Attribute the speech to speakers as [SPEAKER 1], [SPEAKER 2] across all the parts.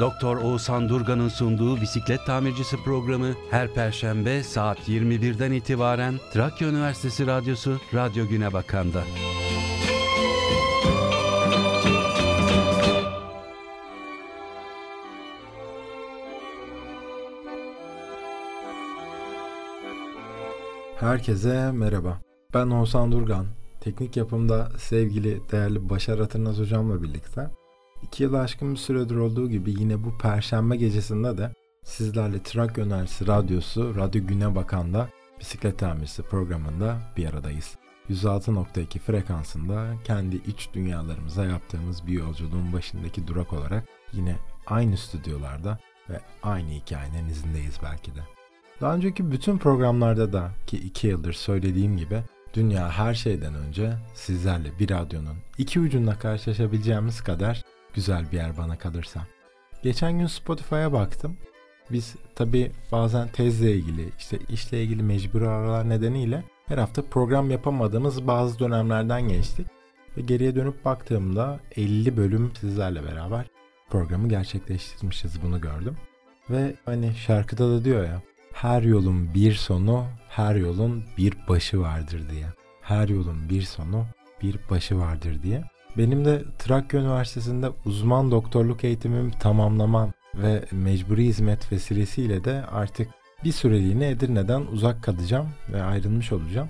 [SPEAKER 1] Doktor Oğuzhan Durgan'ın sunduğu bisiklet tamircisi programı her perşembe saat 21'den itibaren Trakya Üniversitesi Radyosu Radyo Güne Bakan'da.
[SPEAKER 2] Herkese merhaba. Ben Oğuzhan Durgan. Teknik yapımda sevgili değerli Başar Atırnaz hocamla birlikte iki yıl aşkın bir süredir olduğu gibi yine bu perşembe gecesinde de sizlerle Trakya Üniversitesi Radyosu Radyo Güne Bakan'da bisiklet tamircisi programında bir aradayız. 106.2 frekansında kendi iç dünyalarımıza yaptığımız bir yolculuğun başındaki durak olarak yine aynı stüdyolarda ve aynı hikayenin izindeyiz belki de. Daha önceki bütün programlarda da ki iki yıldır söylediğim gibi dünya her şeyden önce sizlerle bir radyonun iki ucunda karşılaşabileceğimiz kadar güzel bir yer bana kalırsa. Geçen gün Spotify'a baktım. Biz tabi bazen tezle ilgili işte işle ilgili mecburi aralar nedeniyle her hafta program yapamadığımız bazı dönemlerden geçtik. Ve geriye dönüp baktığımda 50 bölüm sizlerle beraber programı gerçekleştirmişiz bunu gördüm. Ve hani şarkıda da diyor ya her yolun bir sonu, her yolun bir başı vardır diye. Her yolun bir sonu, bir başı vardır diye. Benim de Trakya Üniversitesi'nde uzman doktorluk eğitimimi tamamlamam ve mecburi hizmet vesilesiyle de artık bir süreliğine Edirne'den uzak kalacağım ve ayrılmış olacağım.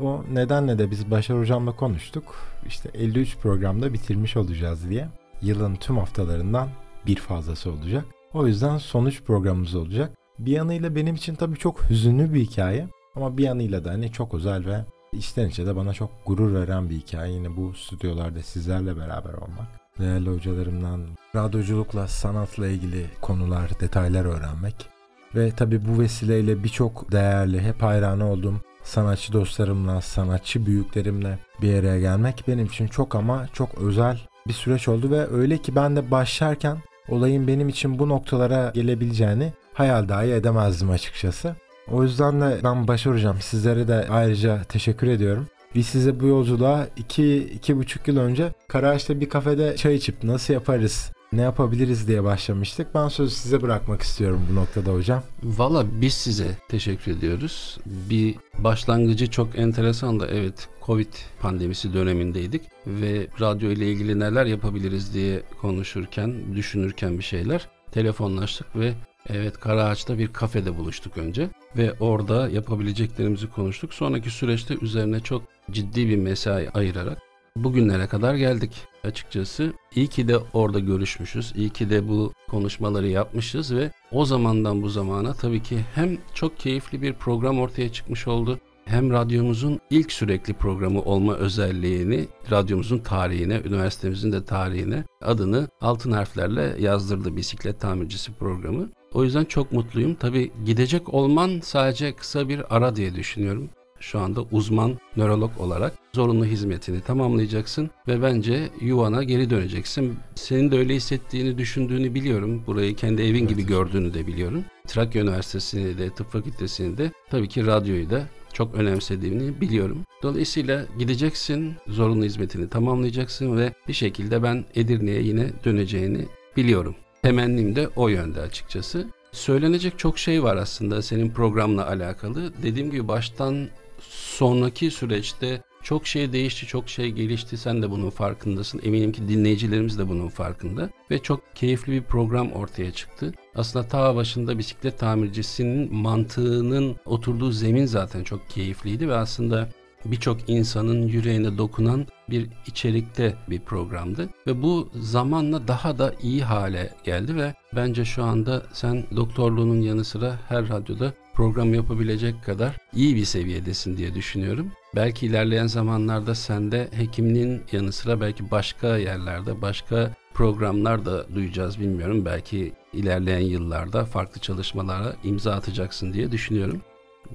[SPEAKER 2] O nedenle de biz Başar Hocam'la konuştuk. İşte 53 programda bitirmiş olacağız diye. Yılın tüm haftalarından bir fazlası olacak. O yüzden sonuç programımız olacak. Bir yanıyla benim için tabii çok hüzünlü bir hikaye ama bir yanıyla da hani çok özel ve içten içe de bana çok gurur veren bir hikaye. Yine bu stüdyolarda sizlerle beraber olmak. Değerli hocalarımdan radyoculukla, sanatla ilgili konular, detaylar öğrenmek. Ve tabii bu vesileyle birçok değerli, hep hayranı olduğum sanatçı dostlarımla, sanatçı büyüklerimle bir araya gelmek benim için çok ama çok özel bir süreç oldu ve öyle ki ben de başlarken olayın benim için bu noktalara gelebileceğini hayal dahi edemezdim açıkçası. O yüzden de ben başaracağım. Sizlere de ayrıca teşekkür ediyorum. Biz size bu yolculuğa iki, iki buçuk yıl önce Karaağaç'ta bir kafede çay içip nasıl yaparız, ne yapabiliriz diye başlamıştık. Ben sözü size bırakmak istiyorum bu noktada hocam.
[SPEAKER 3] Valla biz size teşekkür ediyoruz. Bir başlangıcı çok enteresan da evet Covid pandemisi dönemindeydik ve radyo ile ilgili neler yapabiliriz diye konuşurken, düşünürken bir şeyler telefonlaştık ve Evet Karaağaç'ta bir kafede buluştuk önce ve orada yapabileceklerimizi konuştuk. Sonraki süreçte üzerine çok ciddi bir mesai ayırarak bugünlere kadar geldik açıkçası. İyi ki de orada görüşmüşüz. İyi ki de bu konuşmaları yapmışız ve o zamandan bu zamana tabii ki hem çok keyifli bir program ortaya çıkmış oldu hem radyomuzun ilk sürekli programı olma özelliğini, radyomuzun tarihine, üniversitemizin de tarihine adını altın harflerle yazdırdı bisiklet tamircisi programı. O yüzden çok mutluyum. Tabi gidecek olman sadece kısa bir ara diye düşünüyorum. Şu anda uzman nörolog olarak zorunlu hizmetini tamamlayacaksın ve bence yuvana geri döneceksin. Senin de öyle hissettiğini, düşündüğünü biliyorum. Burayı kendi evin evet. gibi gördüğünü de biliyorum. Trakya Üniversitesi'ni de, tıp fakültesini de, tabii ki radyoyu da çok önemsediğini biliyorum. Dolayısıyla gideceksin, zorunlu hizmetini tamamlayacaksın ve bir şekilde ben Edirne'ye yine döneceğini biliyorum. Temennim de o yönde açıkçası. Söylenecek çok şey var aslında senin programla alakalı. Dediğim gibi baştan sonraki süreçte çok şey değişti, çok şey gelişti. Sen de bunun farkındasın. Eminim ki dinleyicilerimiz de bunun farkında. Ve çok keyifli bir program ortaya çıktı. Aslında ta başında bisiklet tamircisinin mantığının oturduğu zemin zaten çok keyifliydi ve aslında birçok insanın yüreğine dokunan bir içerikte bir programdı ve bu zamanla daha da iyi hale geldi ve bence şu anda sen doktorluğunun yanı sıra her radyoda program yapabilecek kadar iyi bir seviyedesin diye düşünüyorum. Belki ilerleyen zamanlarda sende hekimliğin yanı sıra belki başka yerlerde başka programlar da duyacağız bilmiyorum. Belki ilerleyen yıllarda farklı çalışmalara imza atacaksın diye düşünüyorum.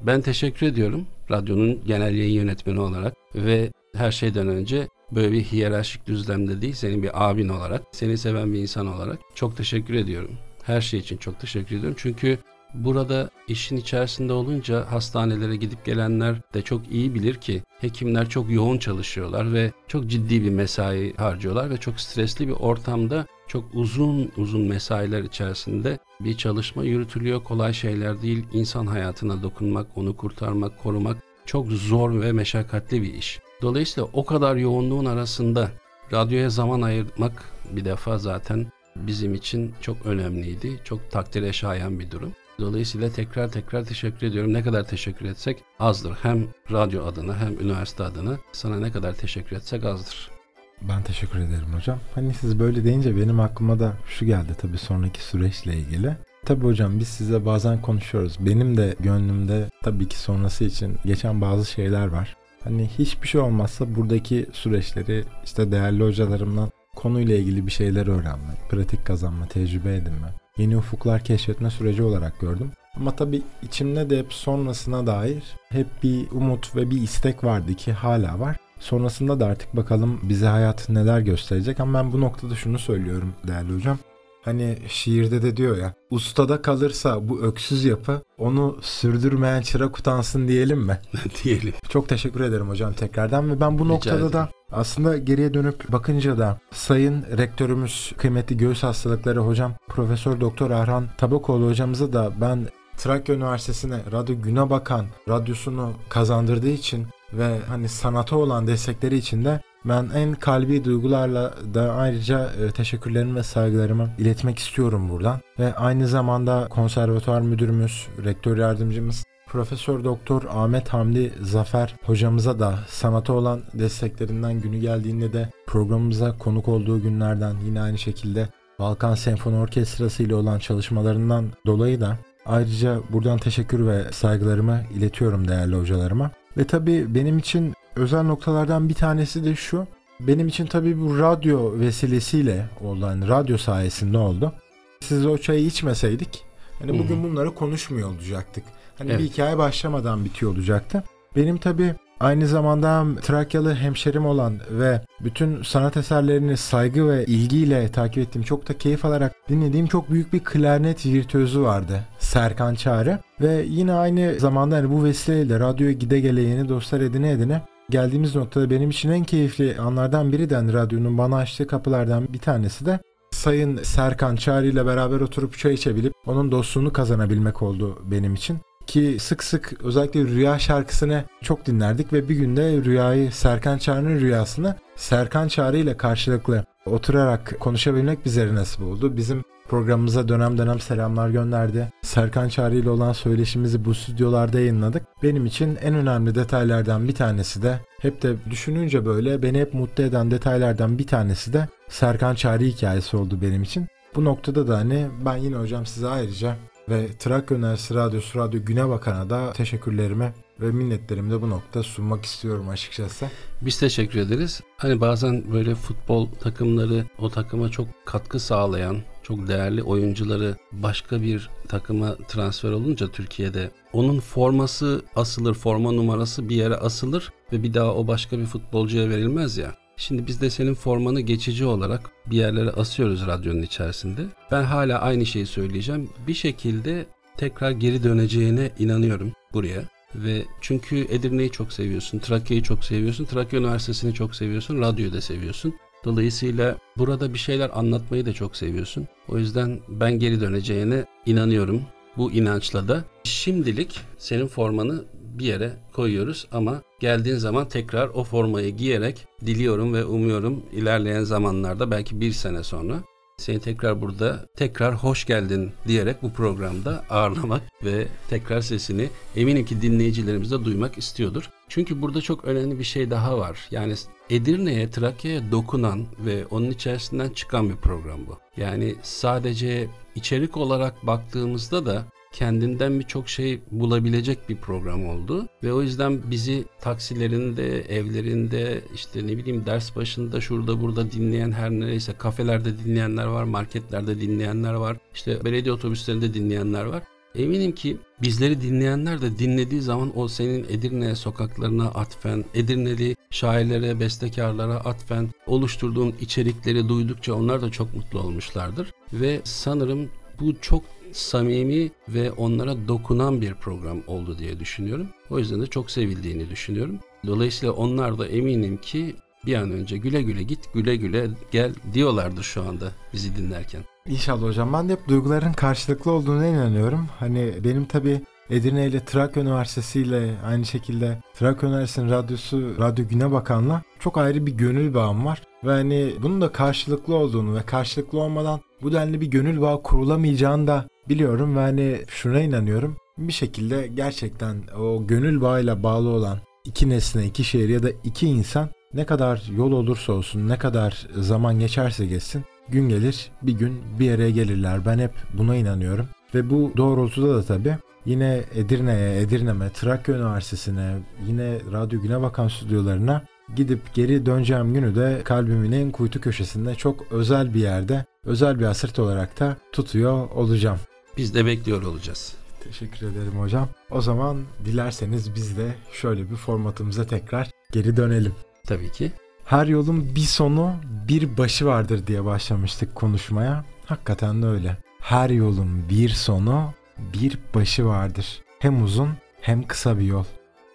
[SPEAKER 3] Ben teşekkür ediyorum radyonun genel yayın yönetmeni olarak ve her şeyden önce böyle bir hiyerarşik düzlemde değil senin bir abin olarak, seni seven bir insan olarak çok teşekkür ediyorum. Her şey için çok teşekkür ediyorum. Çünkü Burada işin içerisinde olunca hastanelere gidip gelenler de çok iyi bilir ki hekimler çok yoğun çalışıyorlar ve çok ciddi bir mesai harcıyorlar ve çok stresli bir ortamda çok uzun uzun mesailer içerisinde bir çalışma yürütülüyor. Kolay şeyler değil. İnsan hayatına dokunmak, onu kurtarmak, korumak çok zor ve meşakkatli bir iş. Dolayısıyla o kadar yoğunluğun arasında radyoya zaman ayırmak bir defa zaten bizim için çok önemliydi. Çok takdire şayan bir durum. Dolayısıyla tekrar tekrar teşekkür ediyorum. Ne kadar teşekkür etsek azdır. Hem radyo adına hem üniversite adına sana ne kadar teşekkür etsek azdır.
[SPEAKER 2] Ben teşekkür ederim hocam. Hani siz böyle deyince benim aklıma da şu geldi tabii sonraki süreçle ilgili. Tabii hocam biz size bazen konuşuyoruz. Benim de gönlümde tabii ki sonrası için geçen bazı şeyler var. Hani hiçbir şey olmazsa buradaki süreçleri işte değerli hocalarımdan konuyla ilgili bir şeyler öğrenme, pratik kazanma, tecrübe edinme, yeni ufuklar keşfetme süreci olarak gördüm. Ama tabii içimde de hep sonrasına dair hep bir umut ve bir istek vardı ki hala var. Sonrasında da artık bakalım bize hayat neler gösterecek ama ben bu noktada şunu söylüyorum değerli hocam. Hani şiirde de diyor ya ustada kalırsa bu öksüz yapı onu sürdürmeyen çırak utansın diyelim mi?
[SPEAKER 3] diyelim.
[SPEAKER 2] Çok teşekkür ederim hocam tekrardan ve ben bu Rica noktada ederim. da aslında geriye dönüp bakınca da Sayın Rektörümüz kıymetli göğüs hastalıkları hocam Profesör Doktor Erhan Tabakoğlu hocamıza da ben Trakya Üniversitesi'ne Radyo Güne Bakan radyosunu kazandırdığı için ve hani sanata olan destekleri için de ben en kalbi duygularla da ayrıca e, teşekkürlerimi ve saygılarımı iletmek istiyorum buradan. Ve aynı zamanda konservatuar müdürümüz, rektör yardımcımız Profesör Doktor Ahmet Hamdi Zafer hocamıza da sanata olan desteklerinden günü geldiğinde de programımıza konuk olduğu günlerden yine aynı şekilde Balkan Senfoni Orkestrası ile olan çalışmalarından dolayı da ayrıca buradan teşekkür ve saygılarımı iletiyorum değerli hocalarıma. Ve tabii benim için özel noktalardan bir tanesi de şu. Benim için tabii bu radyo vesilesiyle olan radyo sayesinde oldu. Siz o çayı içmeseydik hani bugün bunları konuşmuyor olacaktık. Hani evet. bir hikaye başlamadan bitiyor olacaktı. Benim tabii aynı zamanda Trakyalı hemşerim olan ve bütün sanat eserlerini saygı ve ilgiyle takip ettiğim, çok da keyif alarak dinlediğim çok büyük bir klarnet virtüözü vardı. Serkan Çağrı. Ve yine aynı zamanda hani bu vesileyle radyoya gide gele yeni dostlar edine edine geldiğimiz noktada benim için en keyifli anlardan biri de hani radyonun bana açtığı kapılardan bir tanesi de Sayın Serkan Çağrı ile beraber oturup çay içebilip onun dostluğunu kazanabilmek oldu benim için. Ki sık sık özellikle Rüya şarkısını çok dinlerdik ve bir günde Rüya'yı Serkan Çağrı'nın rüyasını Serkan Çağrı ile karşılıklı oturarak konuşabilmek bize nasip oldu. Bizim Programımıza dönem dönem selamlar gönderdi. Serkan Çağrı ile olan söyleşimizi bu stüdyolarda yayınladık. Benim için en önemli detaylardan bir tanesi de hep de düşününce böyle beni hep mutlu eden detaylardan bir tanesi de Serkan Çağrı hikayesi oldu benim için. Bu noktada da hani ben yine hocam size ayrıca ve Trakya Üniversitesi Radyosu Radyo Güne Bakan'a da teşekkürlerimi ve minnetlerimi de bu nokta sunmak istiyorum açıkçası.
[SPEAKER 3] Biz teşekkür ederiz. Hani bazen böyle futbol takımları o takıma çok katkı sağlayan, çok değerli oyuncuları başka bir takıma transfer olunca Türkiye'de onun forması asılır, forma numarası bir yere asılır ve bir daha o başka bir futbolcuya verilmez ya. Şimdi biz de senin formanı geçici olarak bir yerlere asıyoruz radyonun içerisinde. Ben hala aynı şeyi söyleyeceğim. Bir şekilde tekrar geri döneceğine inanıyorum buraya. Ve çünkü Edirne'yi çok seviyorsun, Trakya'yı çok seviyorsun, Trakya Üniversitesi'ni çok seviyorsun, radyoyu da seviyorsun. Dolayısıyla burada bir şeyler anlatmayı da çok seviyorsun. O yüzden ben geri döneceğine inanıyorum. Bu inançla da şimdilik senin formanı bir yere koyuyoruz ama geldiğin zaman tekrar o formayı giyerek diliyorum ve umuyorum ilerleyen zamanlarda belki bir sene sonra seni tekrar burada tekrar hoş geldin diyerek bu programda ağırlamak ve tekrar sesini eminim ki dinleyicilerimiz de duymak istiyordur. Çünkü burada çok önemli bir şey daha var. Yani Edirne'ye, Trakya'ya dokunan ve onun içerisinden çıkan bir program bu. Yani sadece içerik olarak baktığımızda da kendinden birçok şey bulabilecek bir program oldu. Ve o yüzden bizi taksilerinde, evlerinde, işte ne bileyim ders başında şurada burada dinleyen her neyse kafelerde dinleyenler var, marketlerde dinleyenler var, işte belediye otobüslerinde dinleyenler var. Eminim ki bizleri dinleyenler de dinlediği zaman o senin Edirne sokaklarına atfen, Edirneli şairlere, bestekarlara atfen oluşturduğun içerikleri duydukça onlar da çok mutlu olmuşlardır. Ve sanırım bu çok samimi ve onlara dokunan bir program oldu diye düşünüyorum. O yüzden de çok sevildiğini düşünüyorum. Dolayısıyla onlar da eminim ki bir an önce güle güle git, güle güle gel diyorlardır şu anda bizi dinlerken.
[SPEAKER 2] İnşallah hocam. Ben de hep duyguların karşılıklı olduğuna inanıyorum. Hani benim tabii Edirne ile Trakya Üniversitesi ile aynı şekilde Trakya Üniversitesi'nin radyosu Radyo Güne Bakan'la çok ayrı bir gönül bağım var. Ve hani bunun da karşılıklı olduğunu ve karşılıklı olmadan bu denli bir gönül bağı kurulamayacağını da biliyorum ve hani şuna inanıyorum. Bir şekilde gerçekten o gönül bağıyla bağlı olan iki nesne, iki şehir ya da iki insan ne kadar yol olursa olsun, ne kadar zaman geçerse geçsin gün gelir bir gün bir yere gelirler. Ben hep buna inanıyorum. Ve bu doğrultuda da tabii yine Edirne'ye, Edirne'me, Trakya Üniversitesi'ne, yine Radyo Güne Bakan stüdyolarına gidip geri döneceğim günü de kalbimin en kuytu köşesinde çok özel bir yerde, özel bir asırt olarak da tutuyor olacağım.
[SPEAKER 3] Biz de bekliyor olacağız.
[SPEAKER 2] Teşekkür ederim hocam. O zaman dilerseniz biz de şöyle bir formatımıza tekrar geri dönelim.
[SPEAKER 3] Tabii ki.
[SPEAKER 2] Her yolun bir sonu bir başı vardır diye başlamıştık konuşmaya. Hakikaten de öyle. Her yolun bir sonu bir başı vardır. Hem uzun hem kısa bir yol.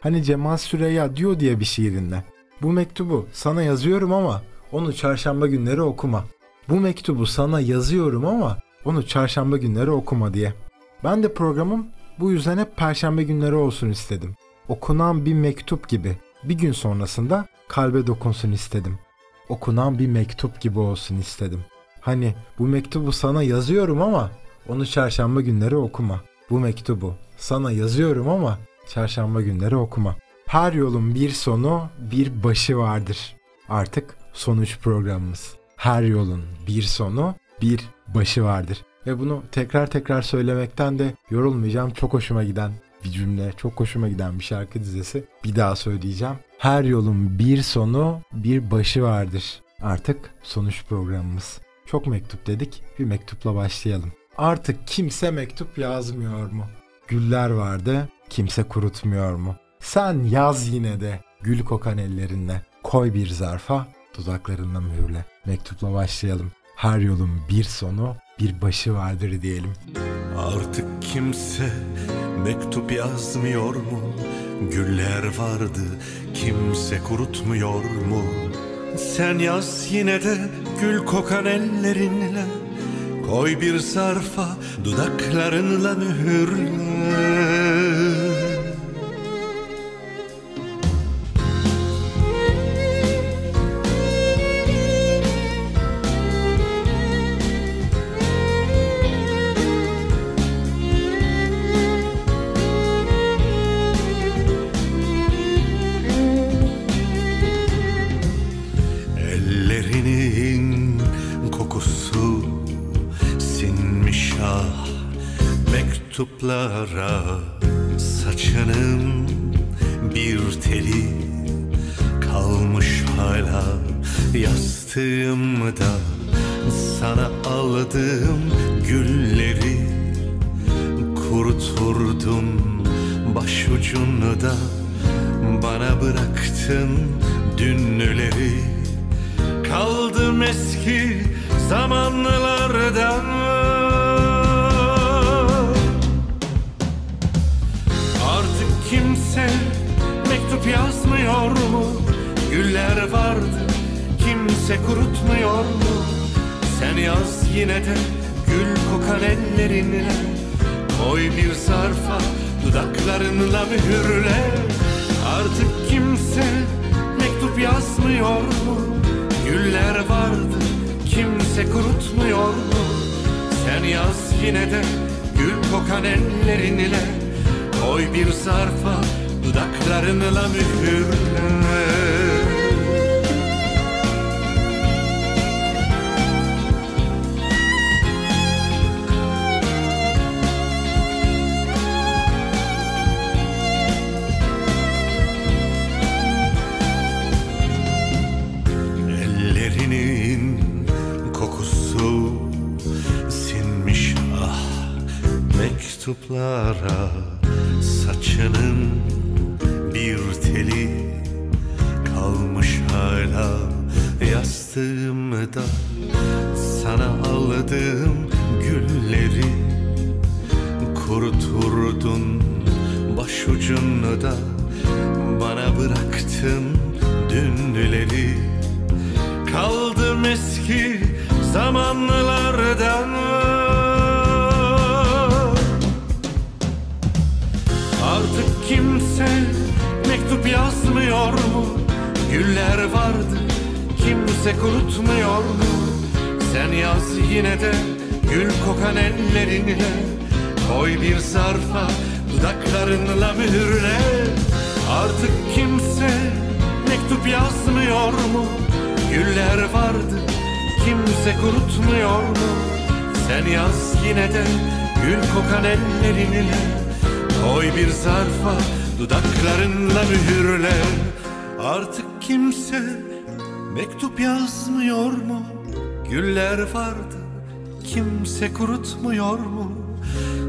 [SPEAKER 2] Hani Cemal Süreyya diyor diye bir şiirinde. Bu mektubu sana yazıyorum ama onu çarşamba günleri okuma. Bu mektubu sana yazıyorum ama onu çarşamba günleri okuma diye. Ben de programım bu yüzden hep perşembe günleri olsun istedim. Okunan bir mektup gibi bir gün sonrasında kalbe dokunsun istedim. Okunan bir mektup gibi olsun istedim. Hani bu mektubu sana yazıyorum ama onu çarşamba günleri okuma. Bu mektubu sana yazıyorum ama çarşamba günleri okuma. Her yolun bir sonu, bir başı vardır. Artık sonuç programımız. Her yolun bir sonu, bir başı vardır. Ve bunu tekrar tekrar söylemekten de yorulmayacağım. Çok hoşuma giden bir cümle, çok hoşuma giden bir şarkı dizisi. Bir daha söyleyeceğim. Her yolun bir sonu, bir başı vardır. Artık sonuç programımız. Çok mektup dedik, bir mektupla başlayalım. Artık kimse mektup yazmıyor mu? Güller vardı, kimse kurutmuyor mu? Sen yaz yine de gül kokan ellerinle. Koy bir zarfa, dudaklarınla mühürle. Mektupla başlayalım. Her yolun bir sonu, bir başı vardır diyelim.
[SPEAKER 4] Artık kimse mektup yazmıyor mu? Güller vardı kimse kurutmuyor mu? Sen yaz yine de gül kokan ellerinle Koy bir zarfa dudaklarınla mühürle dudaklarınla mühürle Artık kimse mektup yazmıyor mu? Güller vardı kimse kurutmuyor mu? Sen yaz yine de gül kokan ellerinle Koy bir zarfa dudaklarınla mühürle clara bir zarfa dudaklarınla mühürle Artık kimse mektup yazmıyor mu? Güller vardı kimse kurutmuyor mu?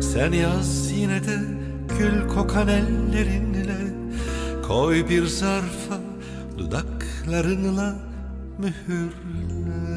[SPEAKER 4] Sen yaz yine de gül kokan ellerinle Koy bir zarfa dudaklarınla mühürle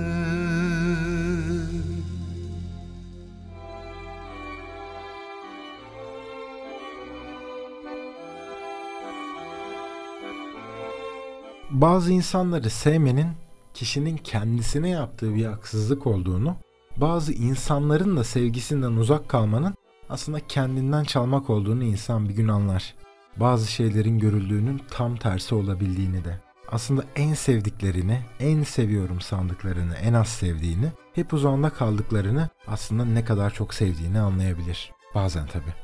[SPEAKER 2] Bazı insanları sevmenin kişinin kendisine yaptığı bir haksızlık olduğunu, bazı insanların da sevgisinden uzak kalmanın aslında kendinden çalmak olduğunu insan bir gün anlar. Bazı şeylerin görüldüğünün tam tersi olabildiğini de. Aslında en sevdiklerini, en seviyorum sandıklarını, en az sevdiğini, hep uzağında kaldıklarını aslında ne kadar çok sevdiğini anlayabilir. Bazen tabi.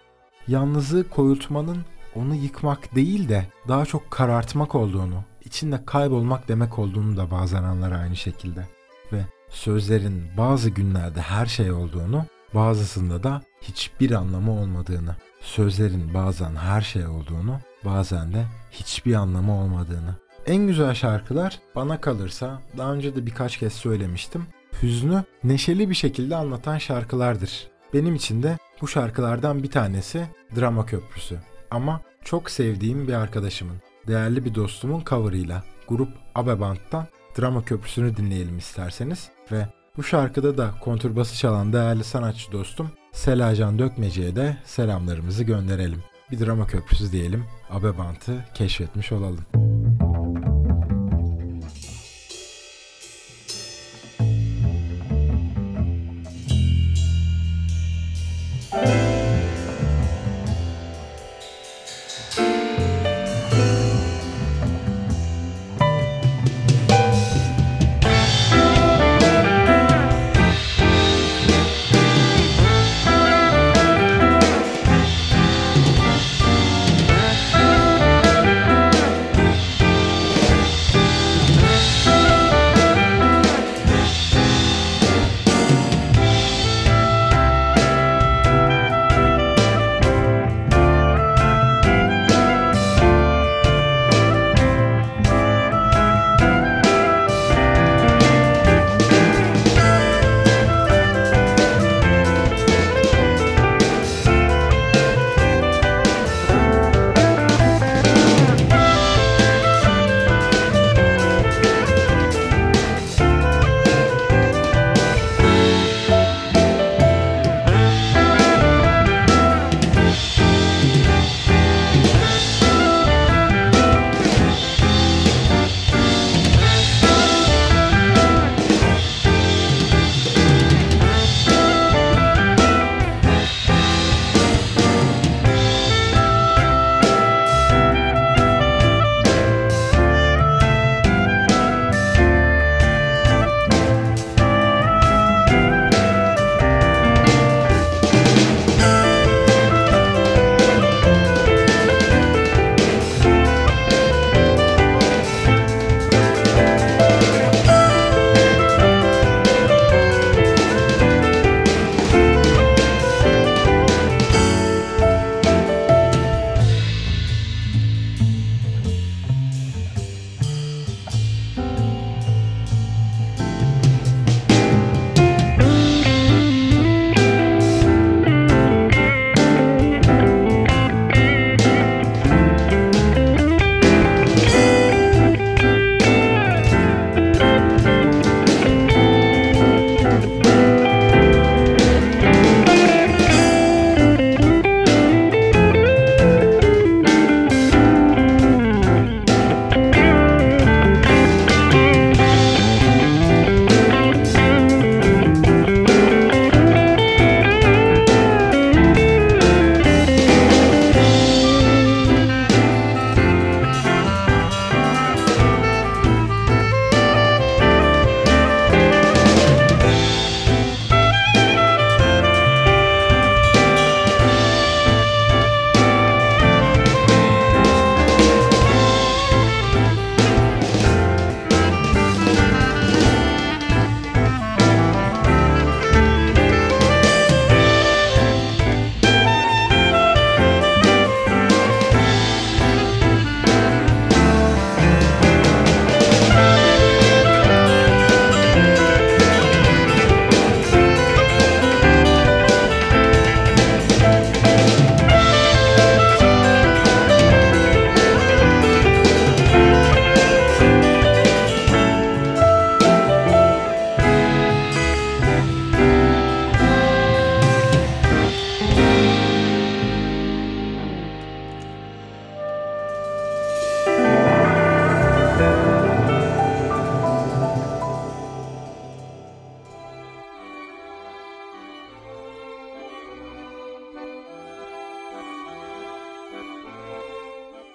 [SPEAKER 2] Yalnızlığı koyultmanın onu yıkmak değil de daha çok karartmak olduğunu, içinde kaybolmak demek olduğunu da bazen anlar aynı şekilde. Ve sözlerin bazı günlerde her şey olduğunu, bazısında da hiçbir anlamı olmadığını, sözlerin bazen her şey olduğunu, bazen de hiçbir anlamı olmadığını. En güzel şarkılar bana kalırsa daha önce de birkaç kez söylemiştim. Hüznü neşeli bir şekilde anlatan şarkılardır. Benim için de bu şarkılardan bir tanesi Drama Köprüsü. Ama çok sevdiğim bir arkadaşımın, değerli bir dostumun coverıyla grup Abeband'dan Drama Köprüsü'nü dinleyelim isterseniz. Ve bu şarkıda da konturbası çalan değerli sanatçı dostum Selacan Dökmeci'ye de selamlarımızı gönderelim. Bir drama köprüsü diyelim, Abebant'ı keşfetmiş olalım.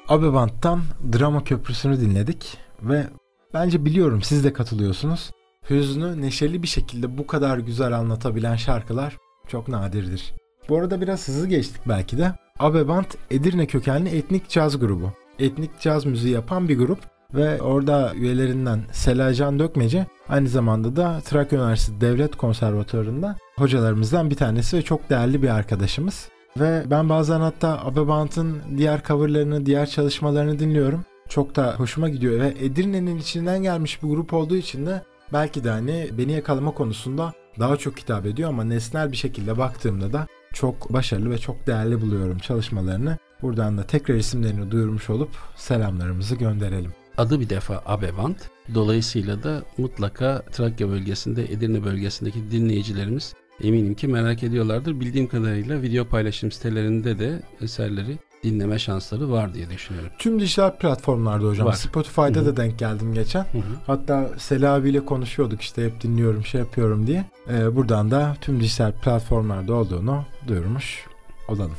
[SPEAKER 2] Abebant'tan Drama Köprüsü'nü dinledik ve bence biliyorum siz de katılıyorsunuz. Hüznü neşeli bir şekilde bu kadar güzel anlatabilen şarkılar çok nadirdir. Bu arada biraz hızlı geçtik belki de. Abebant Edirne kökenli etnik caz grubu. Etnik caz müziği yapan bir grup ve orada üyelerinden Selacan Dökmece aynı zamanda da Trakya Üniversitesi Devlet Konservatuvarı'nda hocalarımızdan bir tanesi ve çok değerli bir arkadaşımız. Ve ben bazen hatta Abebant'ın diğer coverlarını, diğer çalışmalarını dinliyorum. Çok da hoşuma gidiyor ve Edirne'nin içinden gelmiş bir grup olduğu için de belki de hani beni yakalama konusunda daha çok hitap ediyor ama nesnel bir şekilde baktığımda da çok başarılı ve çok değerli buluyorum çalışmalarını. Buradan da tekrar isimlerini duyurmuş olup selamlarımızı gönderelim.
[SPEAKER 3] Adı bir defa Abevant. Dolayısıyla da mutlaka Trakya bölgesinde, Edirne bölgesindeki dinleyicilerimiz eminim ki merak ediyorlardır. Bildiğim kadarıyla video paylaşım sitelerinde de eserleri dinleme şansları var diye düşünüyorum.
[SPEAKER 2] Tüm dijital platformlarda hocam. Var. Spotify'da Hı-hı. da denk geldim geçen. Hı-hı. Hatta Sela abiyle konuşuyorduk işte hep dinliyorum şey yapıyorum diye. Ee, buradan da tüm dijital platformlarda olduğunu duyurmuş olalım.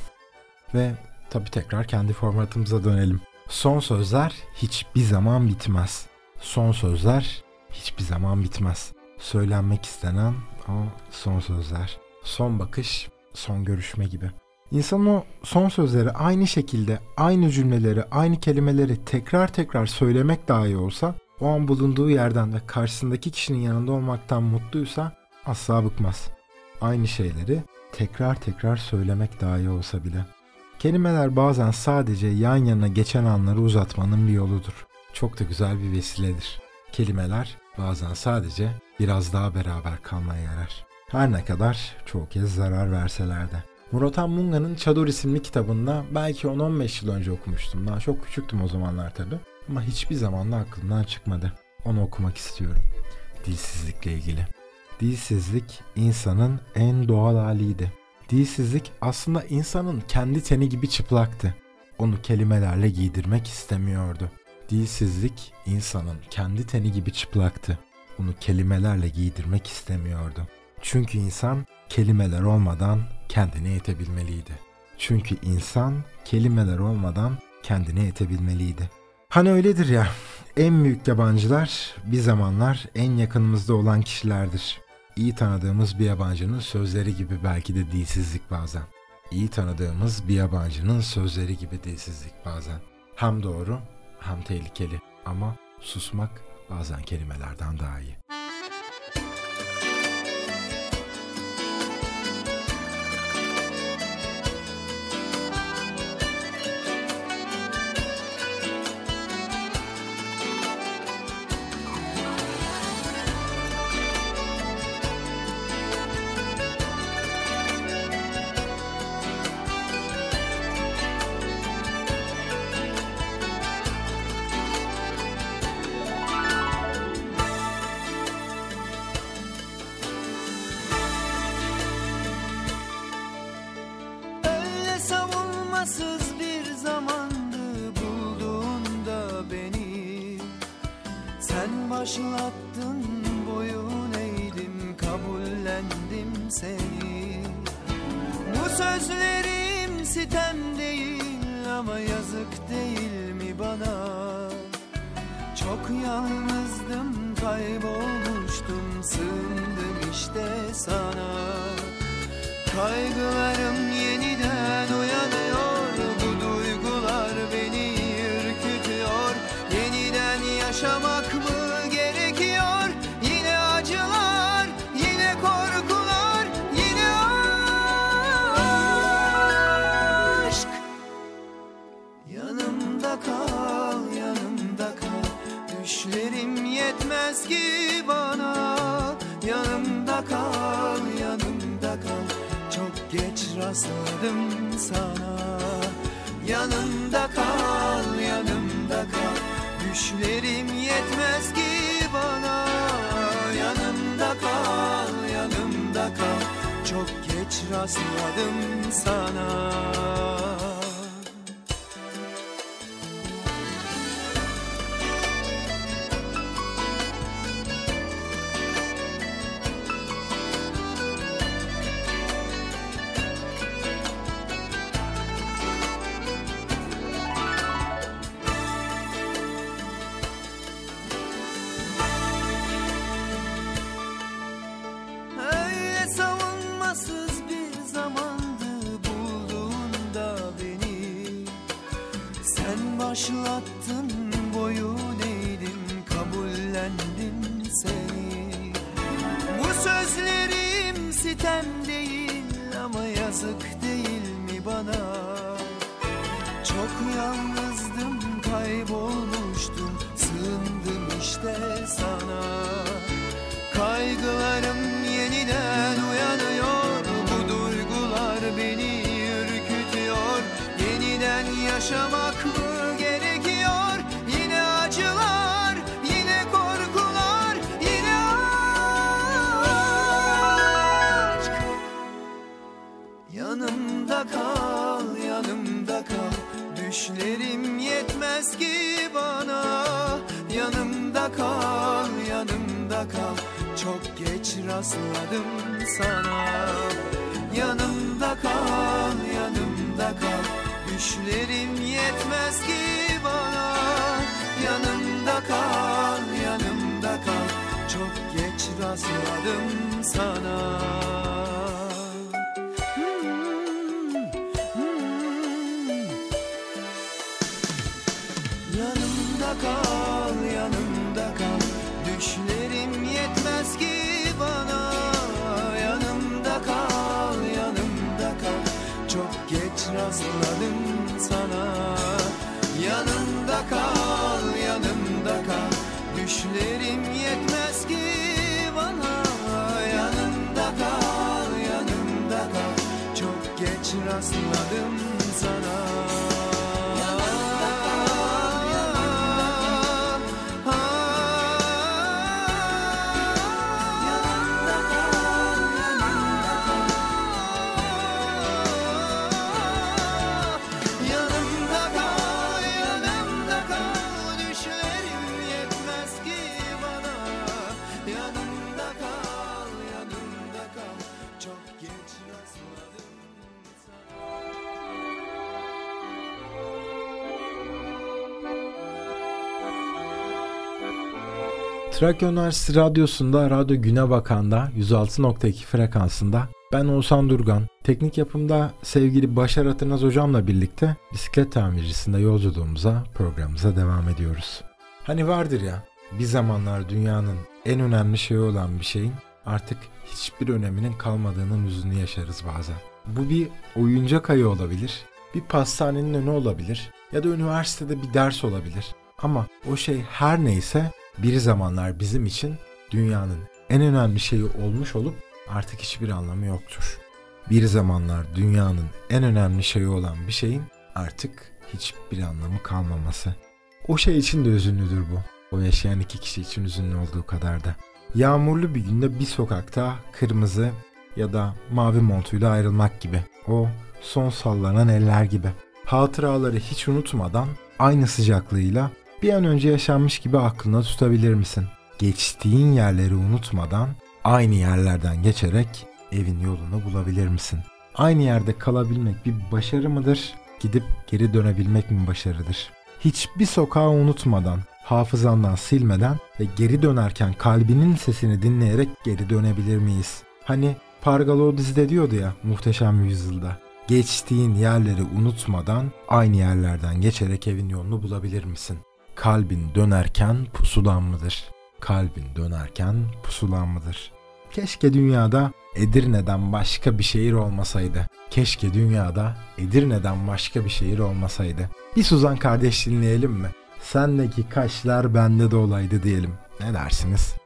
[SPEAKER 2] Ve tabi tekrar kendi formatımıza dönelim. Son sözler hiçbir zaman bitmez. Son sözler hiçbir zaman bitmez. Söylenmek istenen o son sözler. Son bakış, son görüşme gibi. İnsan o son sözleri aynı şekilde, aynı cümleleri, aynı kelimeleri tekrar tekrar söylemek dahi olsa, o an bulunduğu yerden ve karşısındaki kişinin yanında olmaktan mutluysa asla bıkmaz. Aynı şeyleri tekrar tekrar söylemek dahi olsa bile. Kelimeler bazen sadece yan yana geçen anları uzatmanın bir yoludur. Çok da güzel bir vesiledir. Kelimeler bazen sadece biraz daha beraber kalmaya yarar. Her ne kadar çoğu kez zarar verseler de. Murat Munga'nın Çadır isimli kitabında belki 10-15 yıl önce okumuştum. Daha çok küçüktüm o zamanlar tabi. Ama hiçbir zaman da aklımdan çıkmadı. Onu okumak istiyorum. Dilsizlikle ilgili. Dilsizlik insanın en doğal haliydi. Dilsizlik aslında insanın kendi teni gibi çıplaktı. Onu kelimelerle giydirmek istemiyordu. Dilsizlik insanın kendi teni gibi çıplaktı. Onu kelimelerle giydirmek istemiyordu. Çünkü insan kelimeler olmadan kendine yetebilmeliydi. Çünkü insan kelimeler olmadan kendine yetebilmeliydi. Hani öyledir ya, en büyük yabancılar bir zamanlar en yakınımızda olan kişilerdir. İyi tanıdığımız bir yabancının sözleri gibi belki de dilsizlik bazen. İyi tanıdığımız bir yabancının sözleri gibi dilsizlik bazen. Hem doğru hem tehlikeli ama susmak bazen kelimelerden daha iyi.
[SPEAKER 5] rastladım sana. Rastladım sana. Yanımda kal, yanımda kal. Düşlerim yetmez ki bana. Yanımda kal, yanımda kal. Çok geç rastladım sana. Yanımda kal, yanımda kal. Düşlerim yetmez rastladım sana
[SPEAKER 2] Trakya Üniversitesi Radyosu'nda Radyo Güne Bakan'da 106.2 frekansında ben Oğuzhan Durgan, teknik yapımda sevgili Başar Atınaz hocamla birlikte bisiklet tamircisinde yolculuğumuza, programımıza devam ediyoruz. Hani vardır ya, bir zamanlar dünyanın en önemli şeyi olan bir şeyin artık hiçbir öneminin kalmadığının yüzünü yaşarız bazen. Bu bir oyuncak ayı olabilir, bir pastanenin önü olabilir ya da üniversitede bir ders olabilir. Ama o şey her neyse bir zamanlar bizim için dünyanın en önemli şeyi olmuş olup artık hiçbir anlamı yoktur. Bir zamanlar dünyanın en önemli şeyi olan bir şeyin artık hiçbir anlamı kalmaması. O şey için de üzünlüdür bu. O yaşayan iki kişi için üzünlü olduğu kadar da. Yağmurlu bir günde bir sokakta kırmızı ya da mavi montuyla ayrılmak gibi. O son sallanan eller gibi. Hatıraları hiç unutmadan aynı sıcaklığıyla bir an önce yaşanmış gibi aklına tutabilir misin? Geçtiğin yerleri unutmadan aynı yerlerden geçerek evin yolunu bulabilir misin? Aynı yerde kalabilmek bir başarı mıdır? Gidip geri dönebilmek mi başarıdır? Hiçbir sokağı unutmadan, hafızandan silmeden ve geri dönerken kalbinin sesini dinleyerek geri dönebilir miyiz? Hani Pargalo dizide diyordu ya muhteşem yüzyılda. Geçtiğin yerleri unutmadan aynı yerlerden geçerek evin yolunu bulabilir misin? Kalbin dönerken pusulan mıdır? Kalbin dönerken pusulan mıdır? Keşke dünyada Edirne'den başka bir şehir olmasaydı. Keşke dünyada Edirne'den başka bir şehir olmasaydı. Bir Suzan kardeş dinleyelim mi? Sendeki kaşlar bende de olaydı diyelim. Ne dersiniz?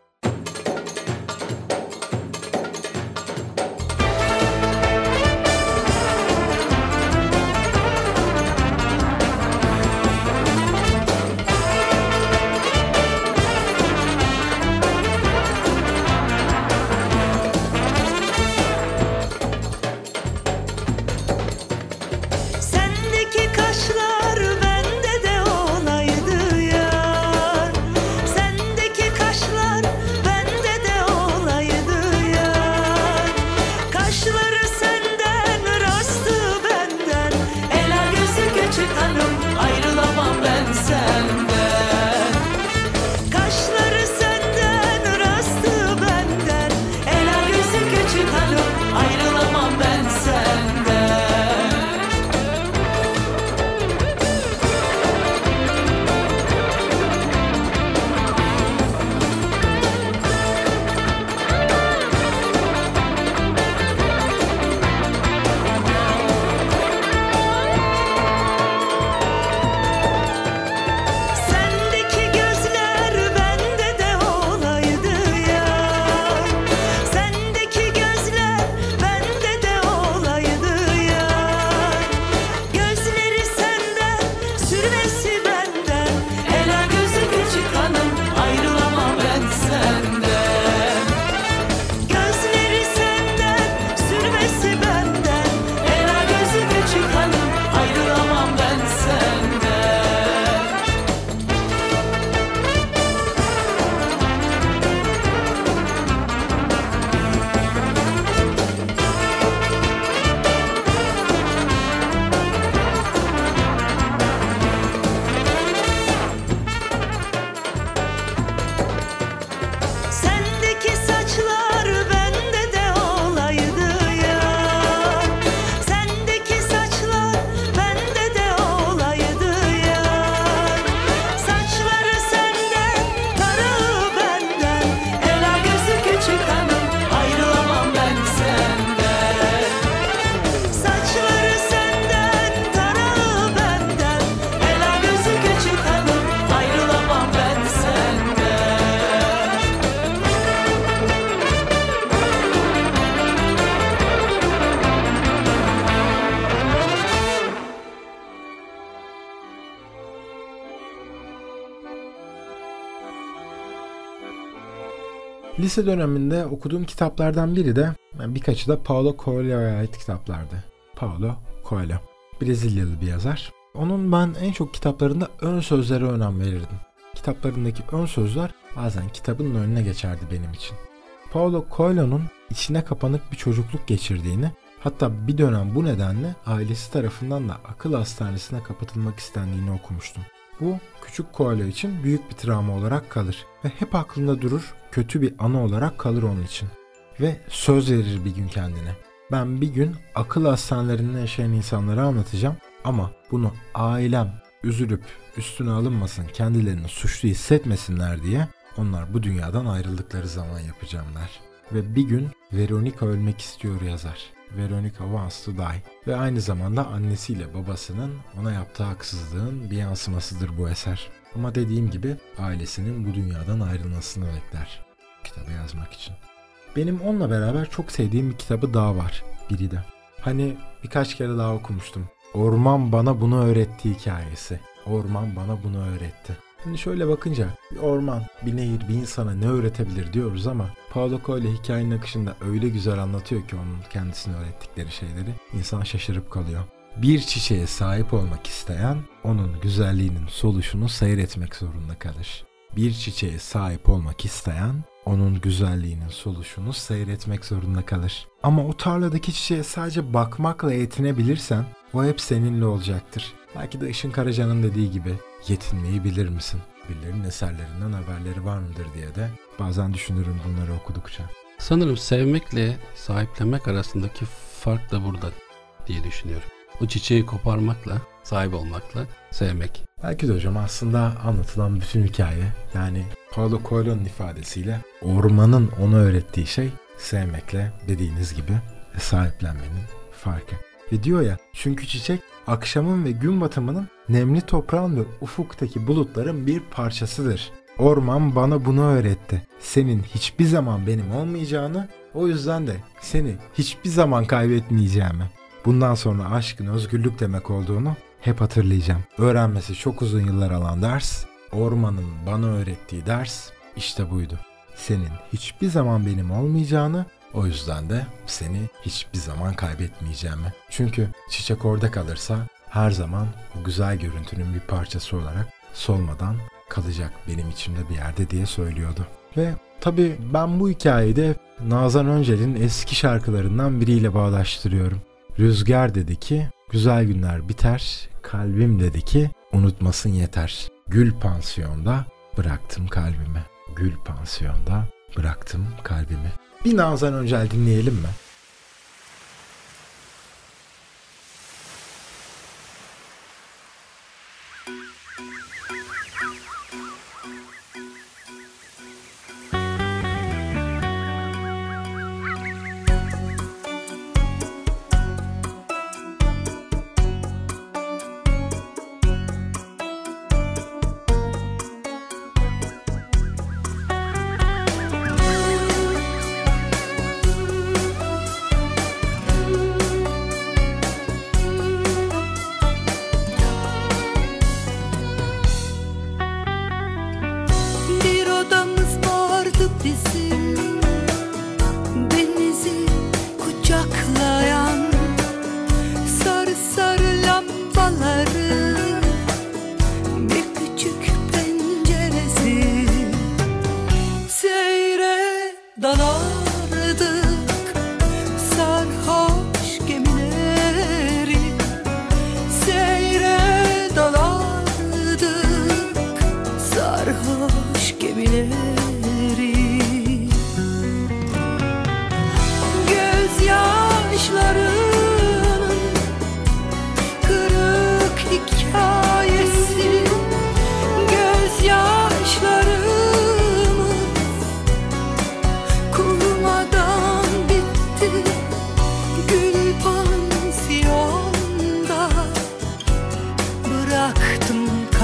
[SPEAKER 2] Lise döneminde okuduğum kitaplardan biri de birkaçı da Paulo Coelho'ya ait kitaplardı. Paulo Coelho. Brezilyalı bir yazar. Onun ben en çok kitaplarında ön sözlere önem verirdim. Kitaplarındaki ön sözler bazen kitabın önüne geçerdi benim için. Paulo Coelho'nun içine kapanık bir çocukluk geçirdiğini, hatta bir dönem bu nedenle ailesi tarafından da akıl hastanesine kapatılmak istendiğini okumuştum. Bu küçük Coelho için büyük bir travma olarak kalır ve hep aklında durur, kötü bir anı olarak kalır onun için. Ve söz verir bir gün kendine. Ben bir gün akıl hastanelerinde yaşayan insanlara anlatacağım ama bunu ailem üzülüp üstüne alınmasın, kendilerini suçlu hissetmesinler diye onlar bu dünyadan ayrıldıkları zaman yapacağım der. Ve bir gün Veronica ölmek istiyor yazar. Veronica wants to die. Ve aynı zamanda annesiyle babasının ona yaptığı haksızlığın bir yansımasıdır bu eser. Ama dediğim gibi ailesinin bu dünyadan ayrılmasını bekler. Kitabı yazmak için. Benim onunla beraber çok sevdiğim bir kitabı daha var. Biri de. Hani birkaç kere daha okumuştum. Orman bana bunu öğretti hikayesi. Orman bana bunu öğretti. Şimdi şöyle bakınca bir orman, bir nehir bir insana ne öğretebilir diyoruz ama Paulo Coelho hikayenin akışında öyle güzel anlatıyor ki onun kendisine öğrettikleri şeyleri insan şaşırıp kalıyor. Bir çiçeğe sahip olmak isteyen onun güzelliğinin soluşunu seyretmek zorunda kalır. Bir çiçeğe sahip olmak isteyen onun güzelliğinin soluşunu seyretmek zorunda kalır. Ama o tarladaki çiçeğe sadece bakmakla yetinebilirsen o hep seninle olacaktır. Belki de Işın Karaca'nın dediği gibi yetinmeyi bilir misin? Birilerinin eserlerinden haberleri var mıdır diye de bazen düşünürüm bunları okudukça.
[SPEAKER 3] Sanırım sevmekle sahiplenmek arasındaki fark da burada diye düşünüyorum. O çiçeği koparmakla, sahip olmakla sevmek.
[SPEAKER 2] Belki de hocam aslında anlatılan bütün hikaye yani Paulo Coelho'nun ifadesiyle ormanın ona öğrettiği şey sevmekle dediğiniz gibi sahiplenmenin farkı. Ve diyor ya çünkü çiçek akşamın ve gün batımının nemli toprağın ve ufuktaki bulutların bir parçasıdır. Orman bana bunu öğretti. Senin hiçbir zaman benim olmayacağını, o yüzden de seni hiçbir zaman kaybetmeyeceğimi. Bundan sonra aşkın özgürlük demek olduğunu hep hatırlayacağım. Öğrenmesi çok uzun yıllar alan ders, ormanın bana öğrettiği ders işte buydu. Senin hiçbir zaman benim olmayacağını, o yüzden de seni hiçbir zaman kaybetmeyeceğimi. Çünkü çiçek orada kalırsa her zaman o güzel görüntünün bir parçası olarak solmadan kalacak benim içimde bir yerde diye söylüyordu. Ve tabii ben bu hikayeyi de Nazan Öncel'in eski şarkılarından biriyle bağdaştırıyorum. Rüzgar dedi ki güzel günler biter, kalbim dedi ki unutmasın yeter. Gül pansiyonda bıraktım kalbimi. Gül pansiyonda bıraktım kalbimi. Bir Nazan Öncel dinleyelim mi?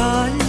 [SPEAKER 6] dejar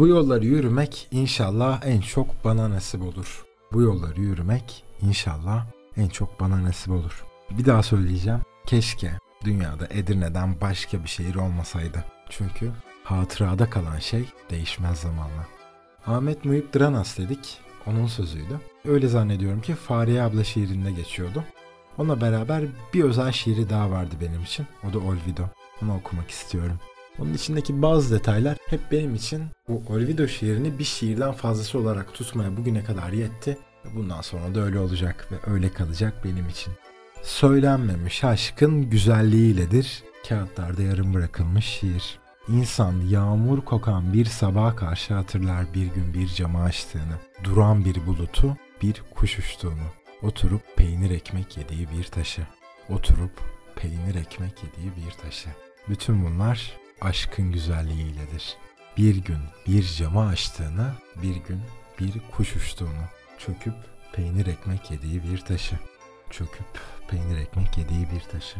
[SPEAKER 2] Bu yolları yürümek inşallah en çok bana nasip olur. Bu yolları yürümek inşallah en çok bana nasip olur. Bir daha söyleyeceğim. Keşke dünyada Edirne'den başka bir şehir olmasaydı. Çünkü hatırada kalan şey değişmez zamanla. Ahmet Muhip Dranas dedik. Onun sözüydü. Öyle zannediyorum ki Fahriye abla şiirinde geçiyordu. Onunla beraber bir özel şiiri daha vardı benim için. O da Olvido. Onu okumak istiyorum. Onun içindeki bazı detaylar hep benim için bu Olvido şiirini bir şiirden fazlası olarak tutmaya bugüne kadar yetti. Bundan sonra da öyle olacak ve öyle kalacak benim için. Söylenmemiş aşkın güzelliğiyledir kağıtlarda yarım bırakılmış şiir. İnsan yağmur kokan bir sabaha karşı hatırlar bir gün bir camı açtığını, duran bir bulutu, bir kuş uçtuğunu, oturup peynir ekmek yediği bir taşı, oturup peynir ekmek yediği bir taşı. Bütün bunlar aşkın güzelliğiyledir. Bir gün bir camı açtığını, bir gün bir kuş uçtuğunu, çöküp peynir ekmek yediği bir taşı, çöküp peynir ekmek yediği bir taşı.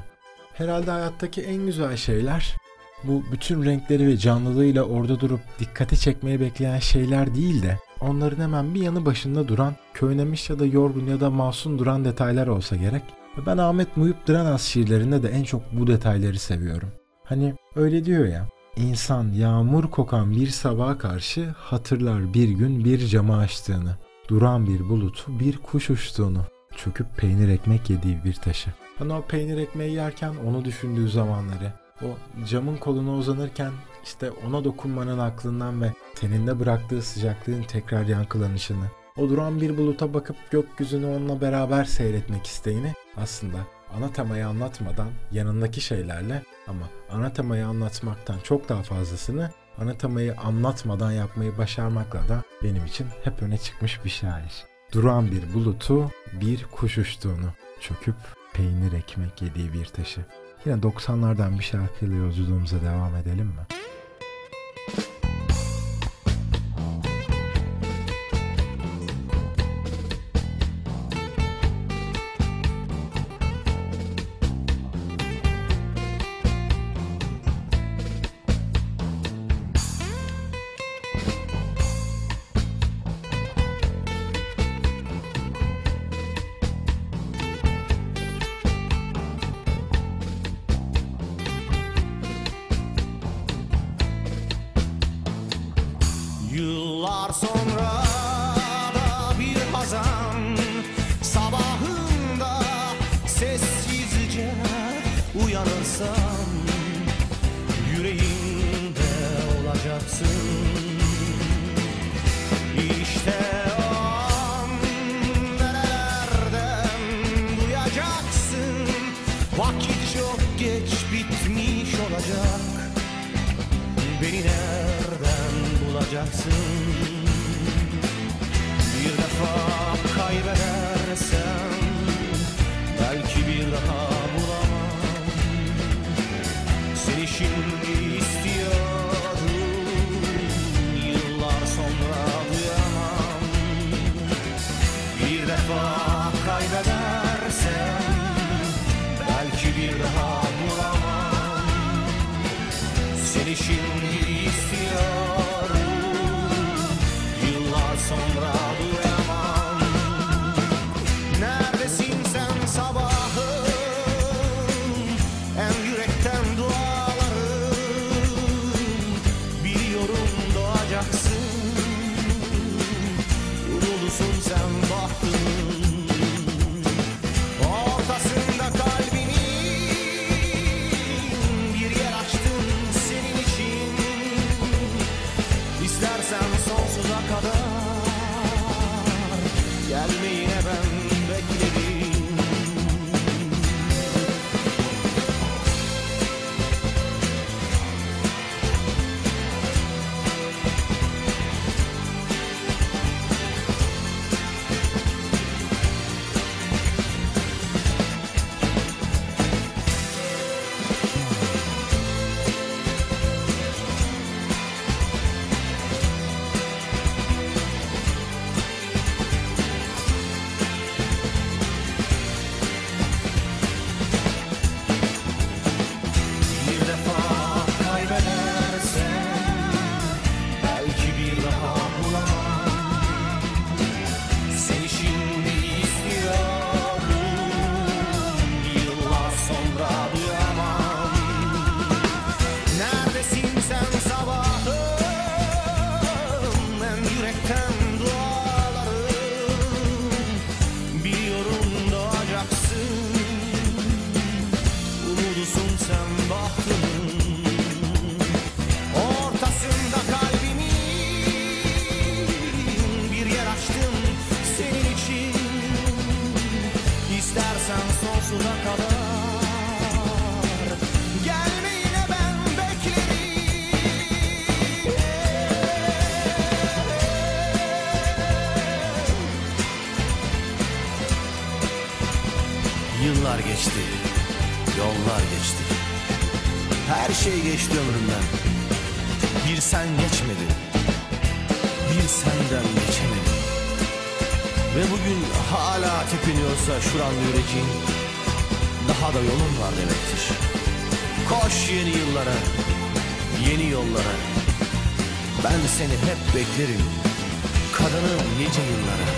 [SPEAKER 2] Herhalde hayattaki en güzel şeyler bu bütün renkleri ve canlılığıyla orada durup dikkati çekmeye bekleyen şeyler değil de onların hemen bir yanı başında duran, köynemiş ya da yorgun ya da masum duran detaylar olsa gerek. Ben Ahmet Muhip Dranas şiirlerinde de en çok bu detayları seviyorum. Hani öyle diyor ya, insan yağmur kokan bir sabaha karşı hatırlar bir gün bir camı açtığını, duran bir bulutu bir kuş uçtuğunu, çöküp peynir ekmek yediği bir taşı. Hani o peynir ekmeği yerken onu düşündüğü zamanları, o camın koluna uzanırken işte ona dokunmanın aklından ve teninde bıraktığı sıcaklığın tekrar yankılanışını, o duran bir buluta bakıp gökyüzünü onunla beraber seyretmek isteğini aslında ana temayı anlatmadan yanındaki şeylerle ama ana temayı anlatmaktan çok daha fazlasını ana temayı anlatmadan yapmayı başarmakla da benim için hep öne çıkmış bir şair. Duran bir bulutu bir kuş uçtuğunu, çöküp peynir ekmek yediği bir taşı. Yine 90'lardan bir şarkıyla yolculuğumuza devam edelim mi?
[SPEAKER 7] Uyanırsam Yüreğimde olacaksın. İşte o an nerelerden duyacaksın? Vakit çok geç bitmiş olacak. Beni nereden bulacaksın Seni beklerim, kadınım nice yıllara.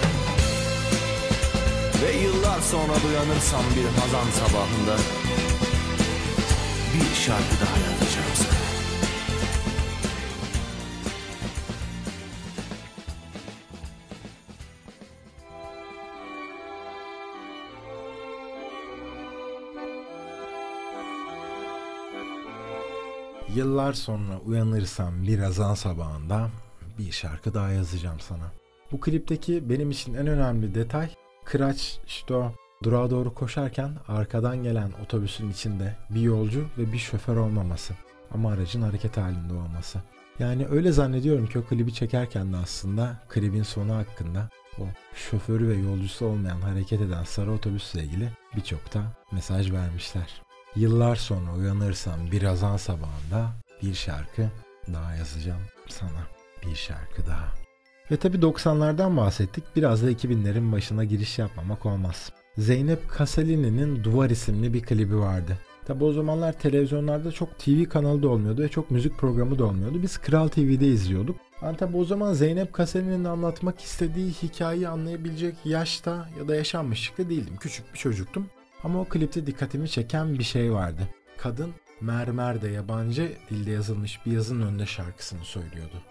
[SPEAKER 7] Ve yıllar sonra uyanırsam bir hazan sabahında Bir şarkı daha yazacağım sana
[SPEAKER 2] Yıllar sonra uyanırsam bir azan sabahında bir şarkı daha yazacağım sana. Bu klipteki benim için en önemli detay Kıraç işte o durağa doğru koşarken arkadan gelen otobüsün içinde bir yolcu ve bir şoför olmaması ama aracın hareket halinde olması. Yani öyle zannediyorum ki o klibi çekerken de aslında klibin sonu hakkında o şoförü ve yolcusu olmayan hareket eden sarı otobüsle ilgili birçok da mesaj vermişler. Yıllar sonra uyanırsam bir azan sabahında bir şarkı daha yazacağım sana. Bir şarkı daha. Ve tabi 90'lardan bahsettik. Biraz da 2000'lerin başına giriş yapmamak olmaz. Zeynep Kasalini'nin Duvar isimli bir klibi vardı. Tabi o zamanlar televizyonlarda çok TV kanalı da olmuyordu ve çok müzik programı da olmuyordu. Biz Kral TV'de izliyorduk. Yani tabi o zaman Zeynep Kasalini'nin anlatmak istediği hikayeyi anlayabilecek yaşta ya da yaşanmışlıkta değildim. Küçük bir çocuktum. Ama o klipte dikkatimi çeken bir şey vardı. Kadın mermerde yabancı dilde yazılmış bir yazının önünde şarkısını söylüyordu.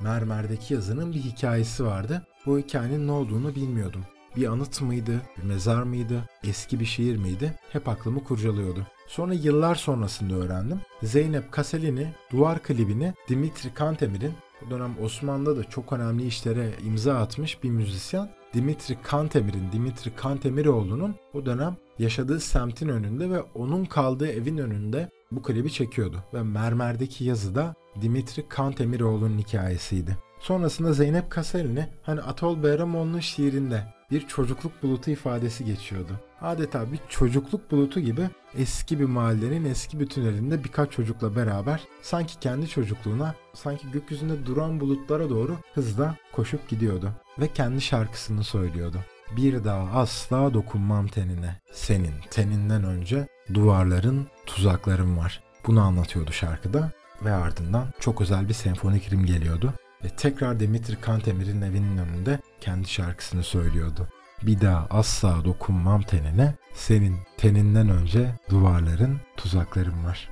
[SPEAKER 2] Mermerdeki yazının bir hikayesi vardı. Bu hikayenin ne olduğunu bilmiyordum. Bir anıt mıydı, bir mezar mıydı, eski bir şiir miydi? Hep aklımı kurcalıyordu. Sonra yıllar sonrasında öğrendim. Zeynep Kaselini duvar klibini Dimitri Kantemir'in o dönem Osmanlı'da da çok önemli işlere imza atmış bir müzisyen Dimitri Kantemir'in, Dimitri Kantemiroğlu'nun o dönem yaşadığı semtin önünde ve onun kaldığı evin önünde bu klibi çekiyordu. Ve mermerdeki yazı da Dimitri Kantemiroğlu'nun hikayesiydi. Sonrasında Zeynep Kaselini hani Atol Bayramoğlu'nun şiirinde bir çocukluk bulutu ifadesi geçiyordu. Adeta bir çocukluk bulutu gibi eski bir mahallenin eski bir tünelinde birkaç çocukla beraber sanki kendi çocukluğuna, sanki gökyüzünde duran bulutlara doğru hızla koşup gidiyordu. Ve kendi şarkısını söylüyordu. Bir daha asla dokunmam tenine. Senin teninden önce duvarların, tuzakların var. Bunu anlatıyordu şarkıda ve ardından çok özel bir senfonik rim geliyordu ve tekrar Dimitri Kantemir'in evinin önünde kendi şarkısını söylüyordu. Bir daha asla dokunmam tenine, senin teninden önce duvarların, tuzakların var.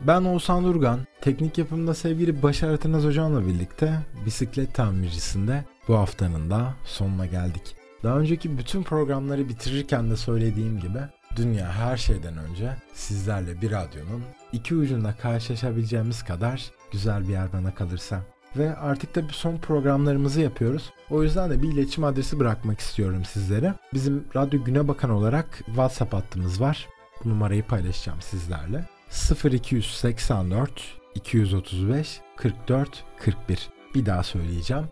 [SPEAKER 2] Ben Oğuzhan Durgan, teknik yapımda sevgili Başar Atınaz hocamla birlikte bisiklet tamircisinde bu haftanın da sonuna geldik. Daha önceki bütün programları bitirirken de söylediğim gibi dünya her şeyden önce sizlerle bir radyonun iki ucunda karşılaşabileceğimiz kadar güzel bir yer bana kalırsa. Ve artık da son programlarımızı yapıyoruz. O yüzden de bir iletişim adresi bırakmak istiyorum sizlere. Bizim Radyo Güne Bakan olarak WhatsApp hattımız var. Bu numarayı paylaşacağım sizlerle. 0284 235 44 41. Bir daha söyleyeceğim.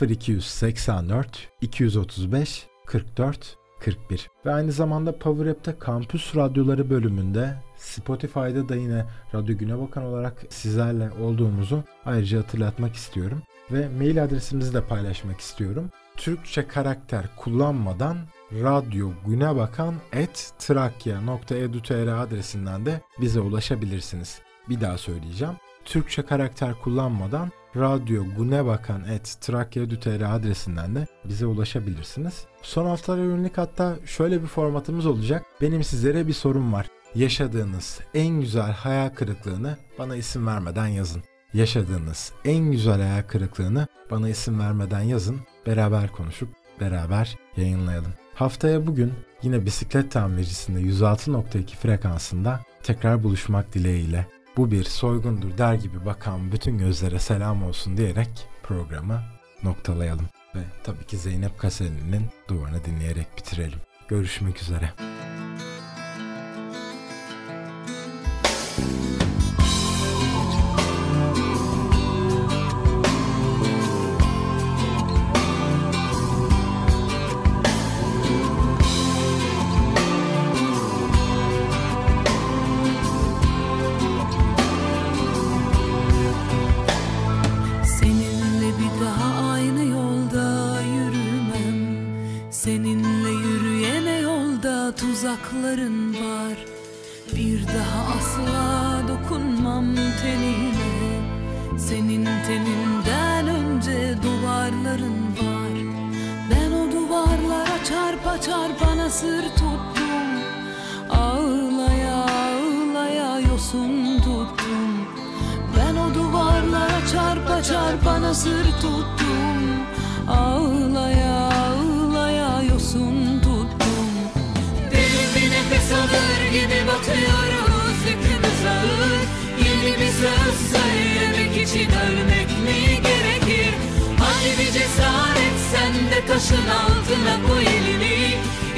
[SPEAKER 2] 0284 235 44 41. Ve aynı zamanda Power App'te Kampüs Radyoları bölümünde Spotify'da da yine Radyo Güne Bakan olarak sizlerle olduğumuzu ayrıca hatırlatmak istiyorum. Ve mail adresimizi de paylaşmak istiyorum. Türkçe karakter kullanmadan radyo güne bakan et trakya.edu.tr adresinden de bize ulaşabilirsiniz. Bir daha söyleyeceğim. Türkçe karakter kullanmadan radyo gunebakan et trakya.tr adresinden de bize ulaşabilirsiniz. Son haftalara yönelik hatta şöyle bir formatımız olacak. Benim sizlere bir sorum var. Yaşadığınız en güzel hayal kırıklığını bana isim vermeden yazın. Yaşadığınız en güzel hayal kırıklığını bana isim vermeden yazın. Beraber konuşup beraber yayınlayalım. Haftaya bugün yine bisiklet tamircisinde 106.2 frekansında tekrar buluşmak dileğiyle bu bir soygundur der gibi bakan bütün gözlere selam olsun diyerek programı noktalayalım. Ve tabii ki Zeynep Kaseli'nin duvarını dinleyerek bitirelim. Görüşmek üzere.
[SPEAKER 6] Seninle için ölmek mi gerekir? Hadi bir cesaret sen de taşın altına koy elini.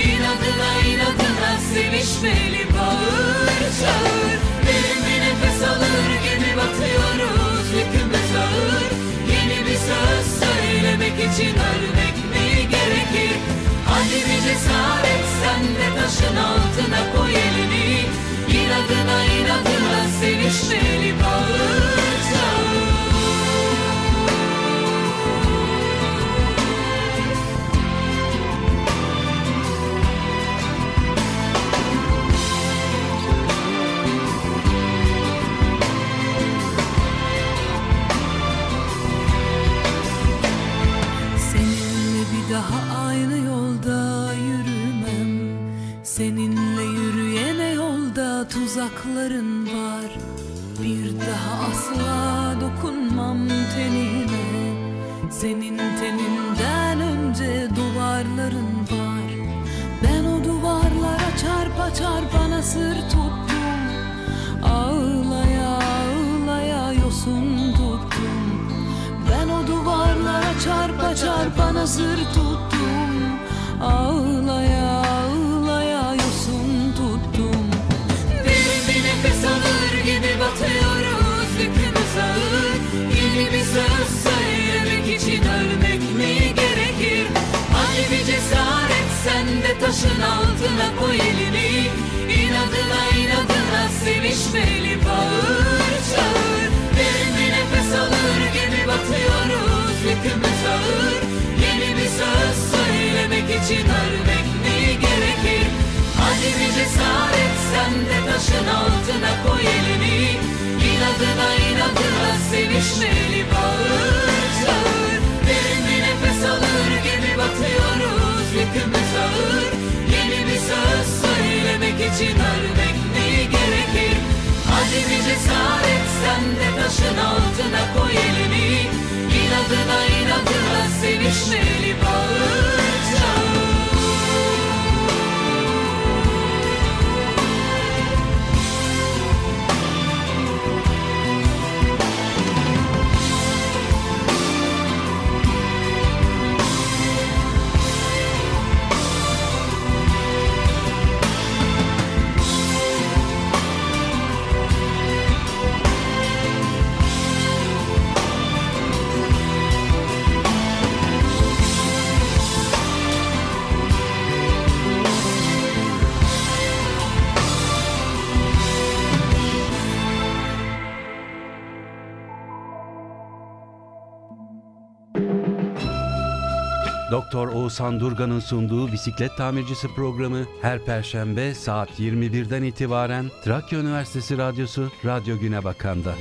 [SPEAKER 6] İnadına inadına sevişmeli bağır çağır. Bir nefes alır gibi batıyoruz Yükümüz ağır. Yeni bir söz söylemek için ölmek mi gerekir? Hadi bir cesaret sen de taşın altına koy elini. İnadına inadına sevişmeli bağır yolda tuzakların var. Bir daha asla dokunmam tenine Senin teninden önce duvarların var. Ben o duvarlara çarpa çarpa nasır tuttum Ağlaya ağlaya yosun tuttum. Ben o duvarlara çarpa çarpa nasır tuttum.
[SPEAKER 8] Ağlaya için ölmek mi gerekir. Hadi bir cesaret sen de taşın altına koy elini. İnadına inadına sevişmeli bağır çağır. Derin bir nefes alır gibi batıyoruz Yükümüz ağır. Yeni bir söz söylemek için ölmek mi gerekir. Hadi bir cesaret sen de taşın altına koy elini. İnadına inadına sevişmeli bağır çağır
[SPEAKER 1] Doktor Oğuzhan Durgan'ın sunduğu bisiklet tamircisi programı her perşembe saat 21'den itibaren Trakya Üniversitesi Radyosu Radyo Güne Bakan'da.